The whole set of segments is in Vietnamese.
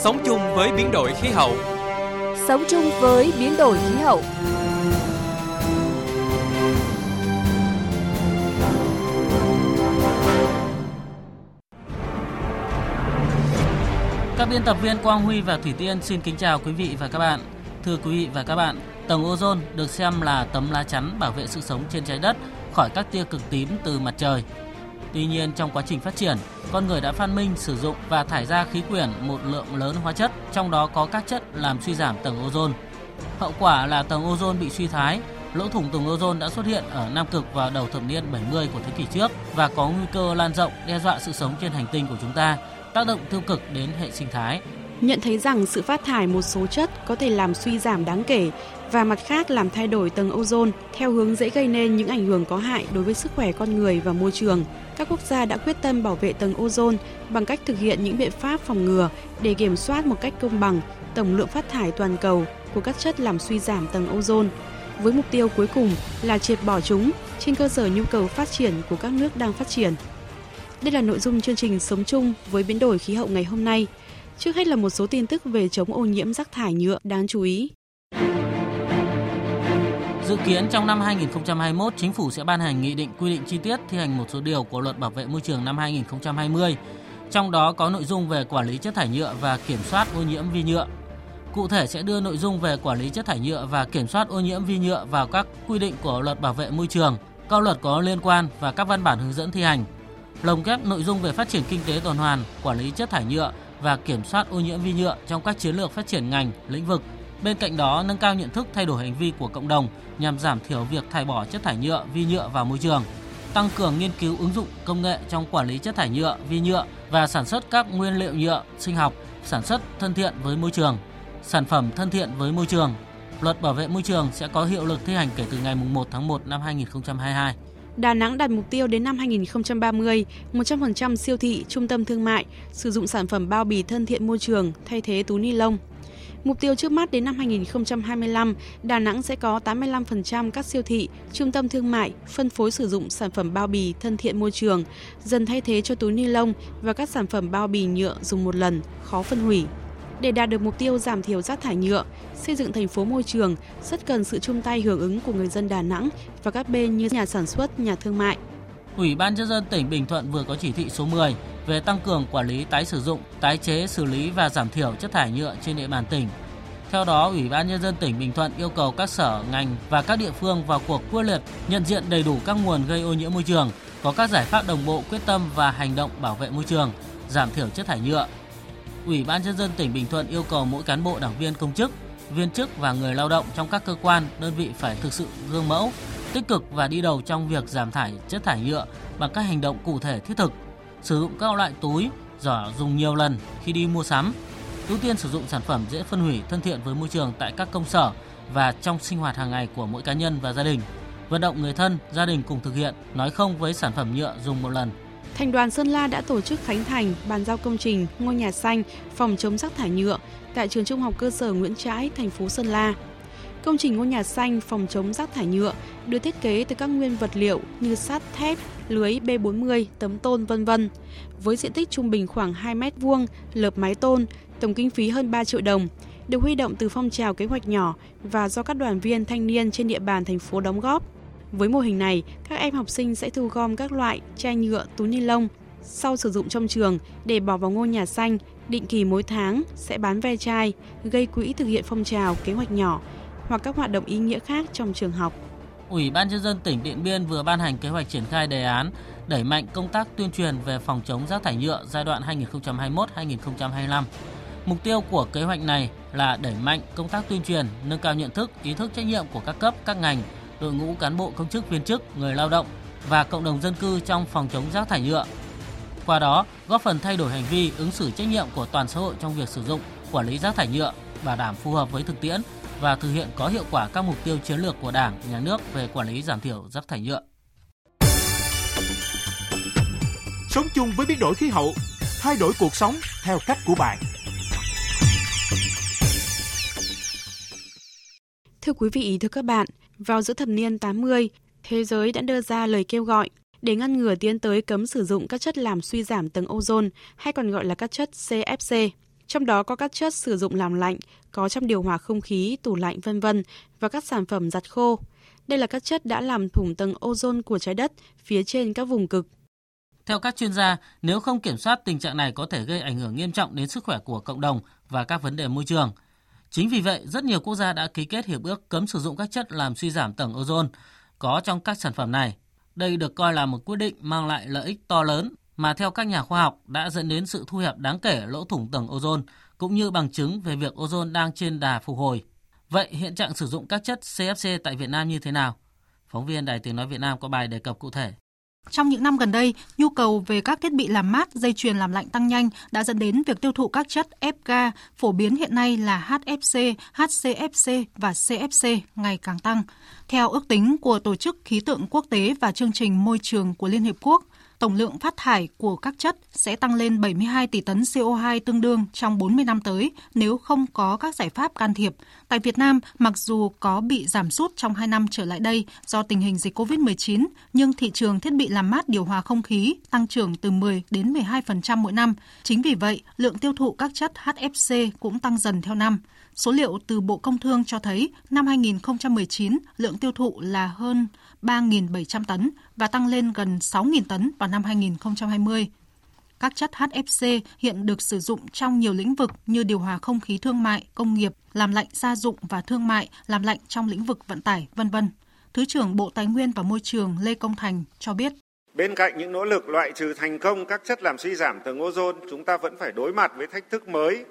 Sống chung với biến đổi khí hậu. Sống chung với biến đổi khí hậu. Các biên tập viên Quang Huy và Thủy Tiên xin kính chào quý vị và các bạn. Thưa quý vị và các bạn, tầng ozone được xem là tấm lá chắn bảo vệ sự sống trên trái đất khỏi các tia cực tím từ mặt trời. Tuy nhiên trong quá trình phát triển, con người đã phát minh sử dụng và thải ra khí quyển một lượng lớn hóa chất, trong đó có các chất làm suy giảm tầng ozone. Hậu quả là tầng ozone bị suy thái, lỗ thủng tầng ozone đã xuất hiện ở Nam Cực vào đầu thập niên 70 của thế kỷ trước và có nguy cơ lan rộng đe dọa sự sống trên hành tinh của chúng ta, tác động tiêu cực đến hệ sinh thái. Nhận thấy rằng sự phát thải một số chất có thể làm suy giảm đáng kể và mặt khác làm thay đổi tầng ozone theo hướng dễ gây nên những ảnh hưởng có hại đối với sức khỏe con người và môi trường. Các quốc gia đã quyết tâm bảo vệ tầng ozone bằng cách thực hiện những biện pháp phòng ngừa để kiểm soát một cách công bằng tổng lượng phát thải toàn cầu của các chất làm suy giảm tầng ozone, với mục tiêu cuối cùng là triệt bỏ chúng trên cơ sở nhu cầu phát triển của các nước đang phát triển. Đây là nội dung chương trình Sống chung với biến đổi khí hậu ngày hôm nay. Trước hết là một số tin tức về chống ô nhiễm rác thải nhựa đáng chú ý. Dự kiến trong năm 2021, chính phủ sẽ ban hành nghị định quy định chi tiết thi hành một số điều của luật bảo vệ môi trường năm 2020, trong đó có nội dung về quản lý chất thải nhựa và kiểm soát ô nhiễm vi nhựa. Cụ thể sẽ đưa nội dung về quản lý chất thải nhựa và kiểm soát ô nhiễm vi nhựa vào các quy định của luật bảo vệ môi trường, các luật có liên quan và các văn bản hướng dẫn thi hành. Lồng ghép nội dung về phát triển kinh tế tuần hoàn, quản lý chất thải nhựa và kiểm soát ô nhiễm vi nhựa trong các chiến lược phát triển ngành, lĩnh vực. Bên cạnh đó, nâng cao nhận thức thay đổi hành vi của cộng đồng nhằm giảm thiểu việc thải bỏ chất thải nhựa, vi nhựa vào môi trường, tăng cường nghiên cứu ứng dụng công nghệ trong quản lý chất thải nhựa, vi nhựa và sản xuất các nguyên liệu nhựa sinh học, sản xuất thân thiện với môi trường, sản phẩm thân thiện với môi trường. Luật bảo vệ môi trường sẽ có hiệu lực thi hành kể từ ngày 1 tháng 1 năm 2022. Đà Nẵng đặt mục tiêu đến năm 2030, 100% siêu thị, trung tâm thương mại sử dụng sản phẩm bao bì thân thiện môi trường thay thế túi ni lông. Mục tiêu trước mắt đến năm 2025, Đà Nẵng sẽ có 85% các siêu thị, trung tâm thương mại phân phối sử dụng sản phẩm bao bì thân thiện môi trường, dần thay thế cho túi ni lông và các sản phẩm bao bì nhựa dùng một lần, khó phân hủy. Để đạt được mục tiêu giảm thiểu rác thải nhựa, xây dựng thành phố môi trường rất cần sự chung tay hưởng ứng của người dân Đà Nẵng và các bên như nhà sản xuất, nhà thương mại. Ủy ban nhân dân tỉnh Bình Thuận vừa có chỉ thị số 10 về tăng cường quản lý tái sử dụng, tái chế, xử lý và giảm thiểu chất thải nhựa trên địa bàn tỉnh. Theo đó, Ủy ban nhân dân tỉnh Bình Thuận yêu cầu các sở, ngành và các địa phương vào cuộc quyết liệt, nhận diện đầy đủ các nguồn gây ô nhiễm môi trường, có các giải pháp đồng bộ quyết tâm và hành động bảo vệ môi trường, giảm thiểu chất thải nhựa. Ủy ban nhân dân tỉnh Bình Thuận yêu cầu mỗi cán bộ đảng viên công chức, viên chức và người lao động trong các cơ quan, đơn vị phải thực sự gương mẫu, tích cực và đi đầu trong việc giảm thải chất thải nhựa bằng các hành động cụ thể thiết thực, sử dụng các loại túi, giỏ dùng nhiều lần khi đi mua sắm, ưu tiên sử dụng sản phẩm dễ phân hủy thân thiện với môi trường tại các công sở và trong sinh hoạt hàng ngày của mỗi cá nhân và gia đình. Vận động người thân, gia đình cùng thực hiện nói không với sản phẩm nhựa dùng một lần. Thành đoàn Sơn La đã tổ chức khánh thành bàn giao công trình ngôi nhà xanh phòng chống rác thải nhựa tại trường Trung học cơ sở Nguyễn Trãi, thành phố Sơn La. Công trình ngôi nhà xanh phòng chống rác thải nhựa được thiết kế từ các nguyên vật liệu như sắt, thép, lưới B40, tấm tôn vân vân. Với diện tích trung bình khoảng 2 mét vuông, lợp mái tôn, tổng kinh phí hơn 3 triệu đồng, được huy động từ phong trào kế hoạch nhỏ và do các đoàn viên thanh niên trên địa bàn thành phố đóng góp. Với mô hình này, các em học sinh sẽ thu gom các loại chai nhựa, túi ni lông sau sử dụng trong trường để bỏ vào ngôi nhà xanh, định kỳ mỗi tháng sẽ bán ve chai, gây quỹ thực hiện phong trào kế hoạch nhỏ hoặc các hoạt động ý nghĩa khác trong trường học. Ủy ban nhân dân tỉnh Điện Biên vừa ban hành kế hoạch triển khai đề án đẩy mạnh công tác tuyên truyền về phòng chống rác thải nhựa giai đoạn 2021-2025. Mục tiêu của kế hoạch này là đẩy mạnh công tác tuyên truyền, nâng cao nhận thức, ý thức trách nhiệm của các cấp, các ngành, đội ngũ cán bộ công chức viên chức, người lao động và cộng đồng dân cư trong phòng chống rác thải nhựa. Qua đó, góp phần thay đổi hành vi, ứng xử trách nhiệm của toàn xã hội trong việc sử dụng, quản lý rác thải nhựa, bảo đảm phù hợp với thực tiễn và thực hiện có hiệu quả các mục tiêu chiến lược của Đảng, Nhà nước về quản lý giảm thiểu rác thải nhựa. Sống chung với biến đổi khí hậu, thay đổi cuộc sống theo cách của bạn. Thưa quý vị, thưa các bạn, vào giữa thập niên 80, thế giới đã đưa ra lời kêu gọi để ngăn ngừa tiến tới cấm sử dụng các chất làm suy giảm tầng ozone hay còn gọi là các chất CFC. trong đó có các chất sử dụng làm lạnh, có trong điều hòa không khí, tủ lạnh vân vân và các sản phẩm giặt khô. Đây là các chất đã làm thủng tầng ozone của trái đất phía trên các vùng cực. Theo các chuyên gia, nếu không kiểm soát tình trạng này có thể gây ảnh hưởng nghiêm trọng đến sức khỏe của cộng đồng và các vấn đề môi trường. Chính vì vậy, rất nhiều quốc gia đã ký kết hiệp ước cấm sử dụng các chất làm suy giảm tầng ozone có trong các sản phẩm này. Đây được coi là một quyết định mang lại lợi ích to lớn mà theo các nhà khoa học đã dẫn đến sự thu hẹp đáng kể lỗ thủng tầng ozone cũng như bằng chứng về việc ozone đang trên đà phục hồi. Vậy hiện trạng sử dụng các chất CFC tại Việt Nam như thế nào? Phóng viên Đài Tiếng Nói Việt Nam có bài đề cập cụ thể. Trong những năm gần đây, nhu cầu về các thiết bị làm mát, dây chuyền làm lạnh tăng nhanh đã dẫn đến việc tiêu thụ các chất FK phổ biến hiện nay là HFC, HCFC và CFC ngày càng tăng. Theo ước tính của Tổ chức Khí tượng Quốc tế và Chương trình Môi trường của Liên Hiệp Quốc, tổng lượng phát thải của các chất sẽ tăng lên 72 tỷ tấn CO2 tương đương trong 40 năm tới nếu không có các giải pháp can thiệp. Tại Việt Nam, mặc dù có bị giảm sút trong 2 năm trở lại đây do tình hình dịch COVID-19, nhưng thị trường thiết bị làm mát điều hòa không khí tăng trưởng từ 10 đến 12% mỗi năm. Chính vì vậy, lượng tiêu thụ các chất HFC cũng tăng dần theo năm. Số liệu từ Bộ Công Thương cho thấy năm 2019 lượng tiêu thụ là hơn 3.700 tấn và tăng lên gần 6.000 tấn vào năm 2020. Các chất HFC hiện được sử dụng trong nhiều lĩnh vực như điều hòa không khí thương mại, công nghiệp, làm lạnh gia dụng và thương mại, làm lạnh trong lĩnh vực vận tải, vân vân. Thứ trưởng Bộ Tài nguyên và Môi trường Lê Công Thành cho biết. Bên cạnh những nỗ lực loại trừ thành công các chất làm suy giảm tầng ozone, chúng ta vẫn phải đối mặt với thách thức mới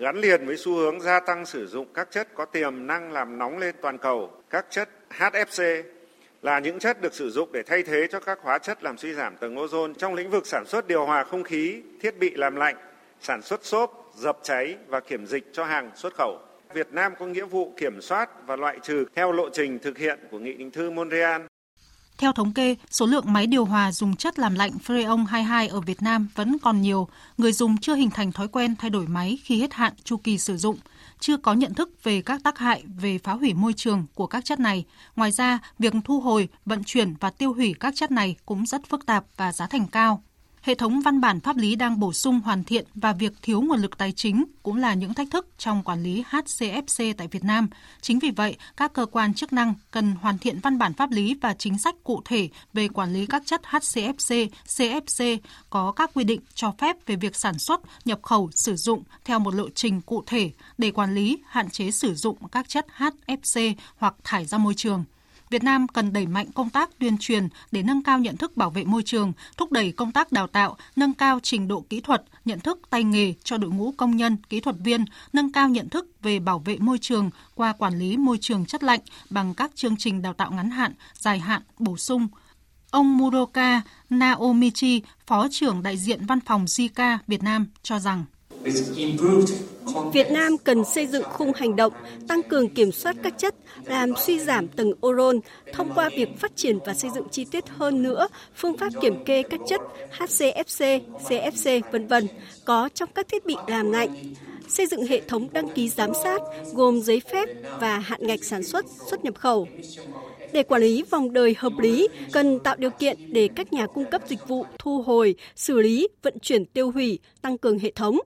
gắn liền với xu hướng gia tăng sử dụng các chất có tiềm năng làm nóng lên toàn cầu. Các chất HFC là những chất được sử dụng để thay thế cho các hóa chất làm suy giảm tầng ozone trong lĩnh vực sản xuất điều hòa không khí, thiết bị làm lạnh, sản xuất xốp, dập cháy và kiểm dịch cho hàng xuất khẩu. Việt Nam có nghĩa vụ kiểm soát và loại trừ theo lộ trình thực hiện của Nghị định thư Montreal. Theo thống kê, số lượng máy điều hòa dùng chất làm lạnh Freon 22 ở Việt Nam vẫn còn nhiều. Người dùng chưa hình thành thói quen thay đổi máy khi hết hạn chu kỳ sử dụng, chưa có nhận thức về các tác hại về phá hủy môi trường của các chất này. Ngoài ra, việc thu hồi, vận chuyển và tiêu hủy các chất này cũng rất phức tạp và giá thành cao. Hệ thống văn bản pháp lý đang bổ sung hoàn thiện và việc thiếu nguồn lực tài chính cũng là những thách thức trong quản lý HCFC tại Việt Nam. Chính vì vậy, các cơ quan chức năng cần hoàn thiện văn bản pháp lý và chính sách cụ thể về quản lý các chất HCFC, CFC có các quy định cho phép về việc sản xuất, nhập khẩu, sử dụng theo một lộ trình cụ thể để quản lý, hạn chế sử dụng các chất HFC hoặc thải ra môi trường. Việt Nam cần đẩy mạnh công tác tuyên truyền để nâng cao nhận thức bảo vệ môi trường, thúc đẩy công tác đào tạo, nâng cao trình độ kỹ thuật, nhận thức tay nghề cho đội ngũ công nhân, kỹ thuật viên, nâng cao nhận thức về bảo vệ môi trường qua quản lý môi trường chất lạnh bằng các chương trình đào tạo ngắn hạn, dài hạn, bổ sung. Ông Muroka Naomichi, Phó trưởng đại diện văn phòng JICA Việt Nam cho rằng Việt Nam cần xây dựng khung hành động, tăng cường kiểm soát các chất, làm suy giảm tầng ozone thông qua việc phát triển và xây dựng chi tiết hơn nữa phương pháp kiểm kê các chất HCFC, CFC, vân vân có trong các thiết bị làm lạnh xây dựng hệ thống đăng ký giám sát gồm giấy phép và hạn ngạch sản xuất, xuất nhập khẩu. Để quản lý vòng đời hợp lý, cần tạo điều kiện để các nhà cung cấp dịch vụ thu hồi, xử lý, vận chuyển tiêu hủy, tăng cường hệ thống.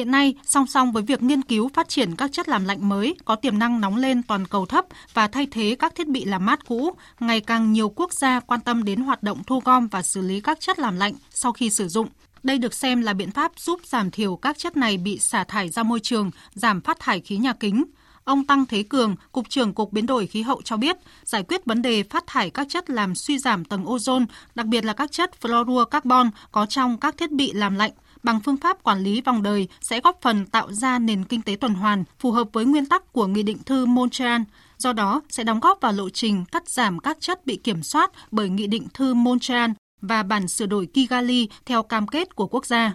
Hiện nay, song song với việc nghiên cứu phát triển các chất làm lạnh mới có tiềm năng nóng lên toàn cầu thấp và thay thế các thiết bị làm mát cũ, ngày càng nhiều quốc gia quan tâm đến hoạt động thu gom và xử lý các chất làm lạnh sau khi sử dụng. Đây được xem là biện pháp giúp giảm thiểu các chất này bị xả thải ra môi trường, giảm phát thải khí nhà kính. Ông Tăng Thế Cường, Cục trưởng Cục Biến đổi Khí hậu cho biết, giải quyết vấn đề phát thải các chất làm suy giảm tầng ozone, đặc biệt là các chất fluorua carbon có trong các thiết bị làm lạnh, bằng phương pháp quản lý vòng đời sẽ góp phần tạo ra nền kinh tế tuần hoàn phù hợp với nguyên tắc của Nghị định thư Montreal, do đó sẽ đóng góp vào lộ trình cắt giảm các chất bị kiểm soát bởi Nghị định thư Montreal và bản sửa đổi Kigali theo cam kết của quốc gia.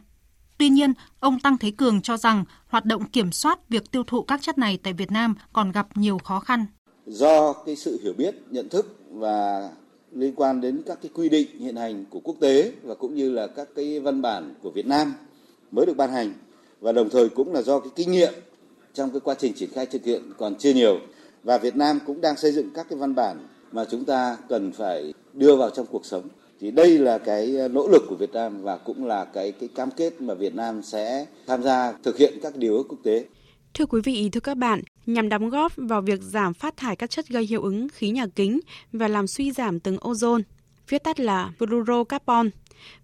Tuy nhiên, ông Tăng Thế Cường cho rằng hoạt động kiểm soát việc tiêu thụ các chất này tại Việt Nam còn gặp nhiều khó khăn. Do cái sự hiểu biết, nhận thức và liên quan đến các cái quy định hiện hành của quốc tế và cũng như là các cái văn bản của Việt Nam mới được ban hành. Và đồng thời cũng là do cái kinh nghiệm trong cái quá trình triển khai thực hiện còn chưa nhiều. Và Việt Nam cũng đang xây dựng các cái văn bản mà chúng ta cần phải đưa vào trong cuộc sống. Thì đây là cái ờ, nỗ lực của Việt Nam và cũng là cái cái cam kết mà Việt Nam sẽ tham gia thực hiện các điều ước quốc tế. Thưa quý vị, thưa các bạn, nhằm đóng góp vào việc giảm phát thải các chất gây hiệu ứng khí nhà kính và làm suy giảm tầng ozone, viết tắt là fluorocarbon.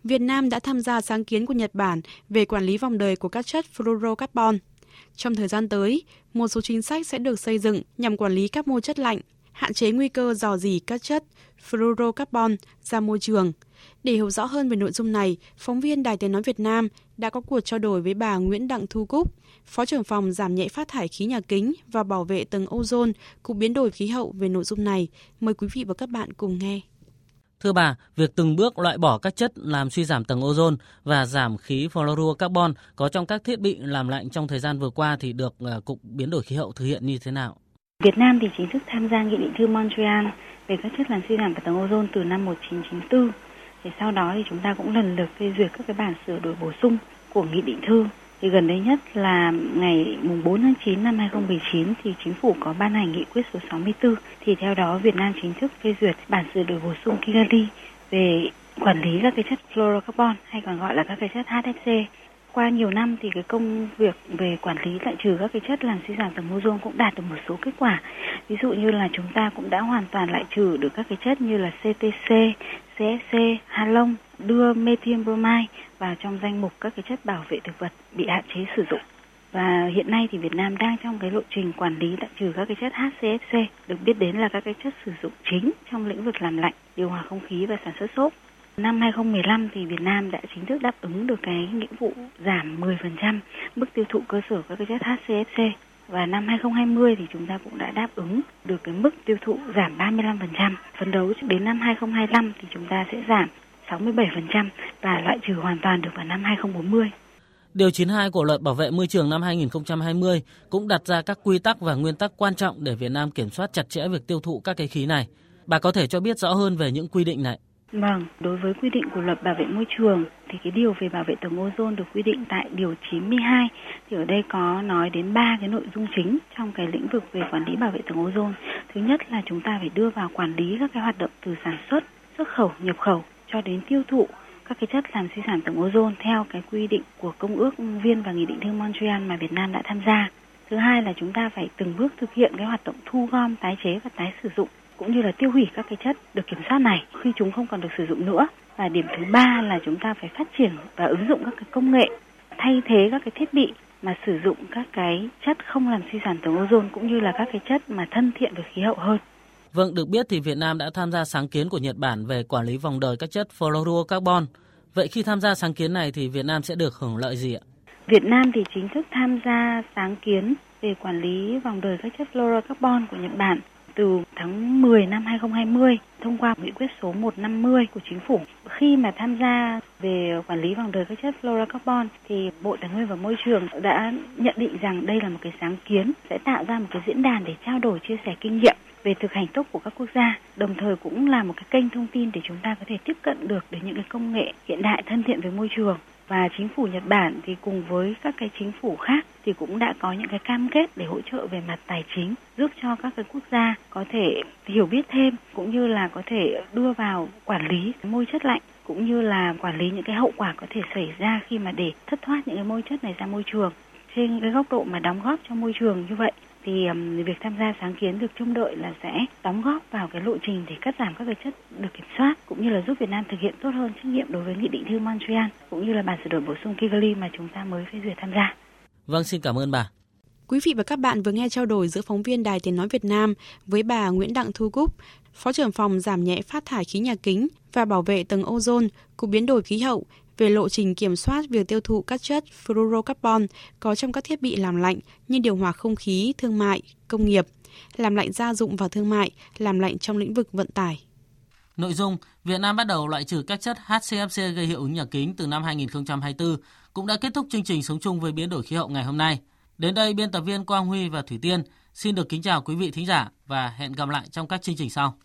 Việt Nam đã tham gia sáng kiến của Nhật Bản về quản lý vòng đời của các chất fluorocarbon. Trong thời gian tới, một số chính sách sẽ được xây dựng nhằm quản lý các mô chất lạnh, hạn chế nguy cơ dò dỉ các chất fluorocarbon ra môi trường. Để hiểu rõ hơn về nội dung này, phóng viên Đài Tiếng Nói Việt Nam đã có cuộc trao đổi với bà Nguyễn Đặng Thu Cúc, Phó trưởng phòng giảm nhẹ phát thải khí nhà kính và bảo vệ tầng ozone, Cục Biến đổi Khí hậu về nội dung này. Mời quý vị và các bạn cùng nghe. Thưa bà, việc từng bước loại bỏ các chất làm suy giảm tầng ozone và giảm khí fluorocarbon có trong các thiết bị làm lạnh trong thời gian vừa qua thì được ờ, Cục Biến đổi Khí hậu thực hiện như thế nào? Việt Nam thì chính thức tham gia Nghị định thư Montreal về các chất làm suy giảm tầng ozone từ năm 1994. Thì sau đó thì chúng ta cũng lần lượt phê duyệt các cái bản sửa đổi bổ sung của Nghị định thư. Thì gần đây nhất là ngày mùng 4 tháng 9 năm 2019 thì chính phủ có ban hành nghị quyết số 64 thì theo đó Việt Nam chính thức phê duyệt bản sửa đổi bổ sung Kigali về quản lý các cái chất fluorocarbon hay còn gọi là các cái chất HFC qua nhiều năm thì cái công việc về quản lý loại trừ các cái chất làm suy giảm tầng ozone cũng đạt được một số kết quả. Ví dụ như là chúng ta cũng đã hoàn toàn loại trừ được các cái chất như là CTC, CFC, halon, đưa methyl vào trong danh mục các cái chất bảo vệ thực vật bị hạn chế sử dụng. Và hiện nay thì Việt Nam đang trong cái lộ trình quản lý loại trừ các cái chất HCFC, được biết đến là các cái chất sử dụng chính trong lĩnh vực làm lạnh, điều hòa không khí và sản xuất xốp. Năm 2015 thì Việt Nam đã chính thức đáp ứng được cái nghĩa vụ giảm 10% mức tiêu thụ cơ sở các cái chất HCFC và năm 2020 thì chúng ta cũng đã đáp ứng được cái mức tiêu thụ giảm 35%. Phấn đấu đến năm 2025 thì chúng ta sẽ giảm 67% và loại trừ hoàn toàn được vào năm 2040. Điều 92 của Luật Bảo vệ môi trường năm 2020 cũng đặt ra các quy tắc và nguyên tắc quan trọng để Việt Nam kiểm soát chặt chẽ việc tiêu thụ các cái khí này. Bà có thể cho biết rõ hơn về những quy định này. Vâng, đối với quy định của luật bảo vệ môi trường thì cái điều về bảo vệ tầng ozone được quy định tại điều 92 thì ở đây có nói đến ba cái nội dung chính trong cái lĩnh vực về quản lý bảo vệ tầng ozone. Thứ nhất là chúng ta phải đưa vào quản lý các cái hoạt động từ sản xuất, xuất khẩu, nhập khẩu cho đến tiêu thụ các cái chất làm suy giảm tầng ozone theo cái quy định của Công ước viên và Nghị định thư Montreal mà Việt Nam đã tham gia. Thứ hai là chúng ta phải từng bước thực hiện cái hoạt động thu gom, tái chế và tái sử dụng cũng như là tiêu hủy các cái chất được kiểm soát này khi chúng không còn được sử dụng nữa. Và điểm thứ ba là chúng ta phải phát triển và ứng dụng các cái công nghệ thay thế các cái thiết bị mà sử dụng các cái chất không làm suy giảm tầng ozone cũng như là các cái chất mà thân thiện với khí hậu hơn. Vâng, được biết thì Việt Nam đã tham gia sáng kiến của Nhật Bản về quản lý vòng đời các chất fluorocarbon. Vậy khi tham gia sáng kiến này thì Việt Nam sẽ được hưởng lợi gì ạ? Việt Nam thì chính thức tham gia sáng kiến về quản lý vòng đời các chất fluorocarbon của Nhật Bản từ tháng 10 năm 2020 thông qua nghị quyết số 150 của chính phủ. Khi mà tham gia về quản lý vòng đời các chất fluorocarbon thì Bộ Tài nguyên và Môi trường đã nhận định rằng đây là một cái sáng kiến sẽ tạo ra một cái diễn đàn để trao đổi chia sẻ kinh nghiệm về thực hành tốt của các quốc gia, đồng thời cũng là một cái kênh thông tin để chúng ta có thể tiếp cận được đến những cái công nghệ hiện đại thân thiện với môi trường và chính phủ Nhật Bản thì cùng với các cái chính phủ khác thì cũng đã có những cái cam kết để hỗ trợ về mặt tài chính, giúp cho các cái quốc gia có thể hiểu biết thêm, cũng như là có thể đưa vào quản lý môi chất lạnh, cũng như là quản lý những cái hậu quả có thể xảy ra khi mà để thất thoát những cái môi chất này ra môi trường. Trên cái góc độ mà đóng góp cho môi trường như vậy thì um, việc tham gia sáng kiến được trông đợi là sẽ đóng góp vào cái lộ trình để cắt giảm các cái chất được kiểm soát cũng như là giúp Việt Nam thực hiện tốt hơn trách nhiệm đối với nghị định thư Montreal cũng như là bản sửa đổi bổ sung Kigali mà chúng ta mới phê duyệt tham gia. Vâng, xin cảm ơn bà. Quý vị và các bạn vừa nghe trao đổi giữa phóng viên Đài Tiếng Nói Việt Nam với bà Nguyễn Đặng Thu Cúc, Phó trưởng phòng giảm nhẹ phát thải khí nhà kính và bảo vệ tầng ozone, Cục Biến đổi Khí hậu về lộ trình kiểm soát việc tiêu thụ các chất fluorocarbon có trong các thiết bị làm lạnh như điều hòa không khí, thương mại, công nghiệp, làm lạnh gia dụng và thương mại, làm lạnh trong lĩnh vực vận tải. Nội dung, Việt Nam bắt đầu loại trừ các chất HCFC gây hiệu ứng nhà kính từ năm 2024 cũng đã kết thúc chương trình Sống chung với biến đổi khí hậu ngày hôm nay. Đến đây, biên tập viên Quang Huy và Thủy Tiên xin được kính chào quý vị thính giả và hẹn gặp lại trong các chương trình sau.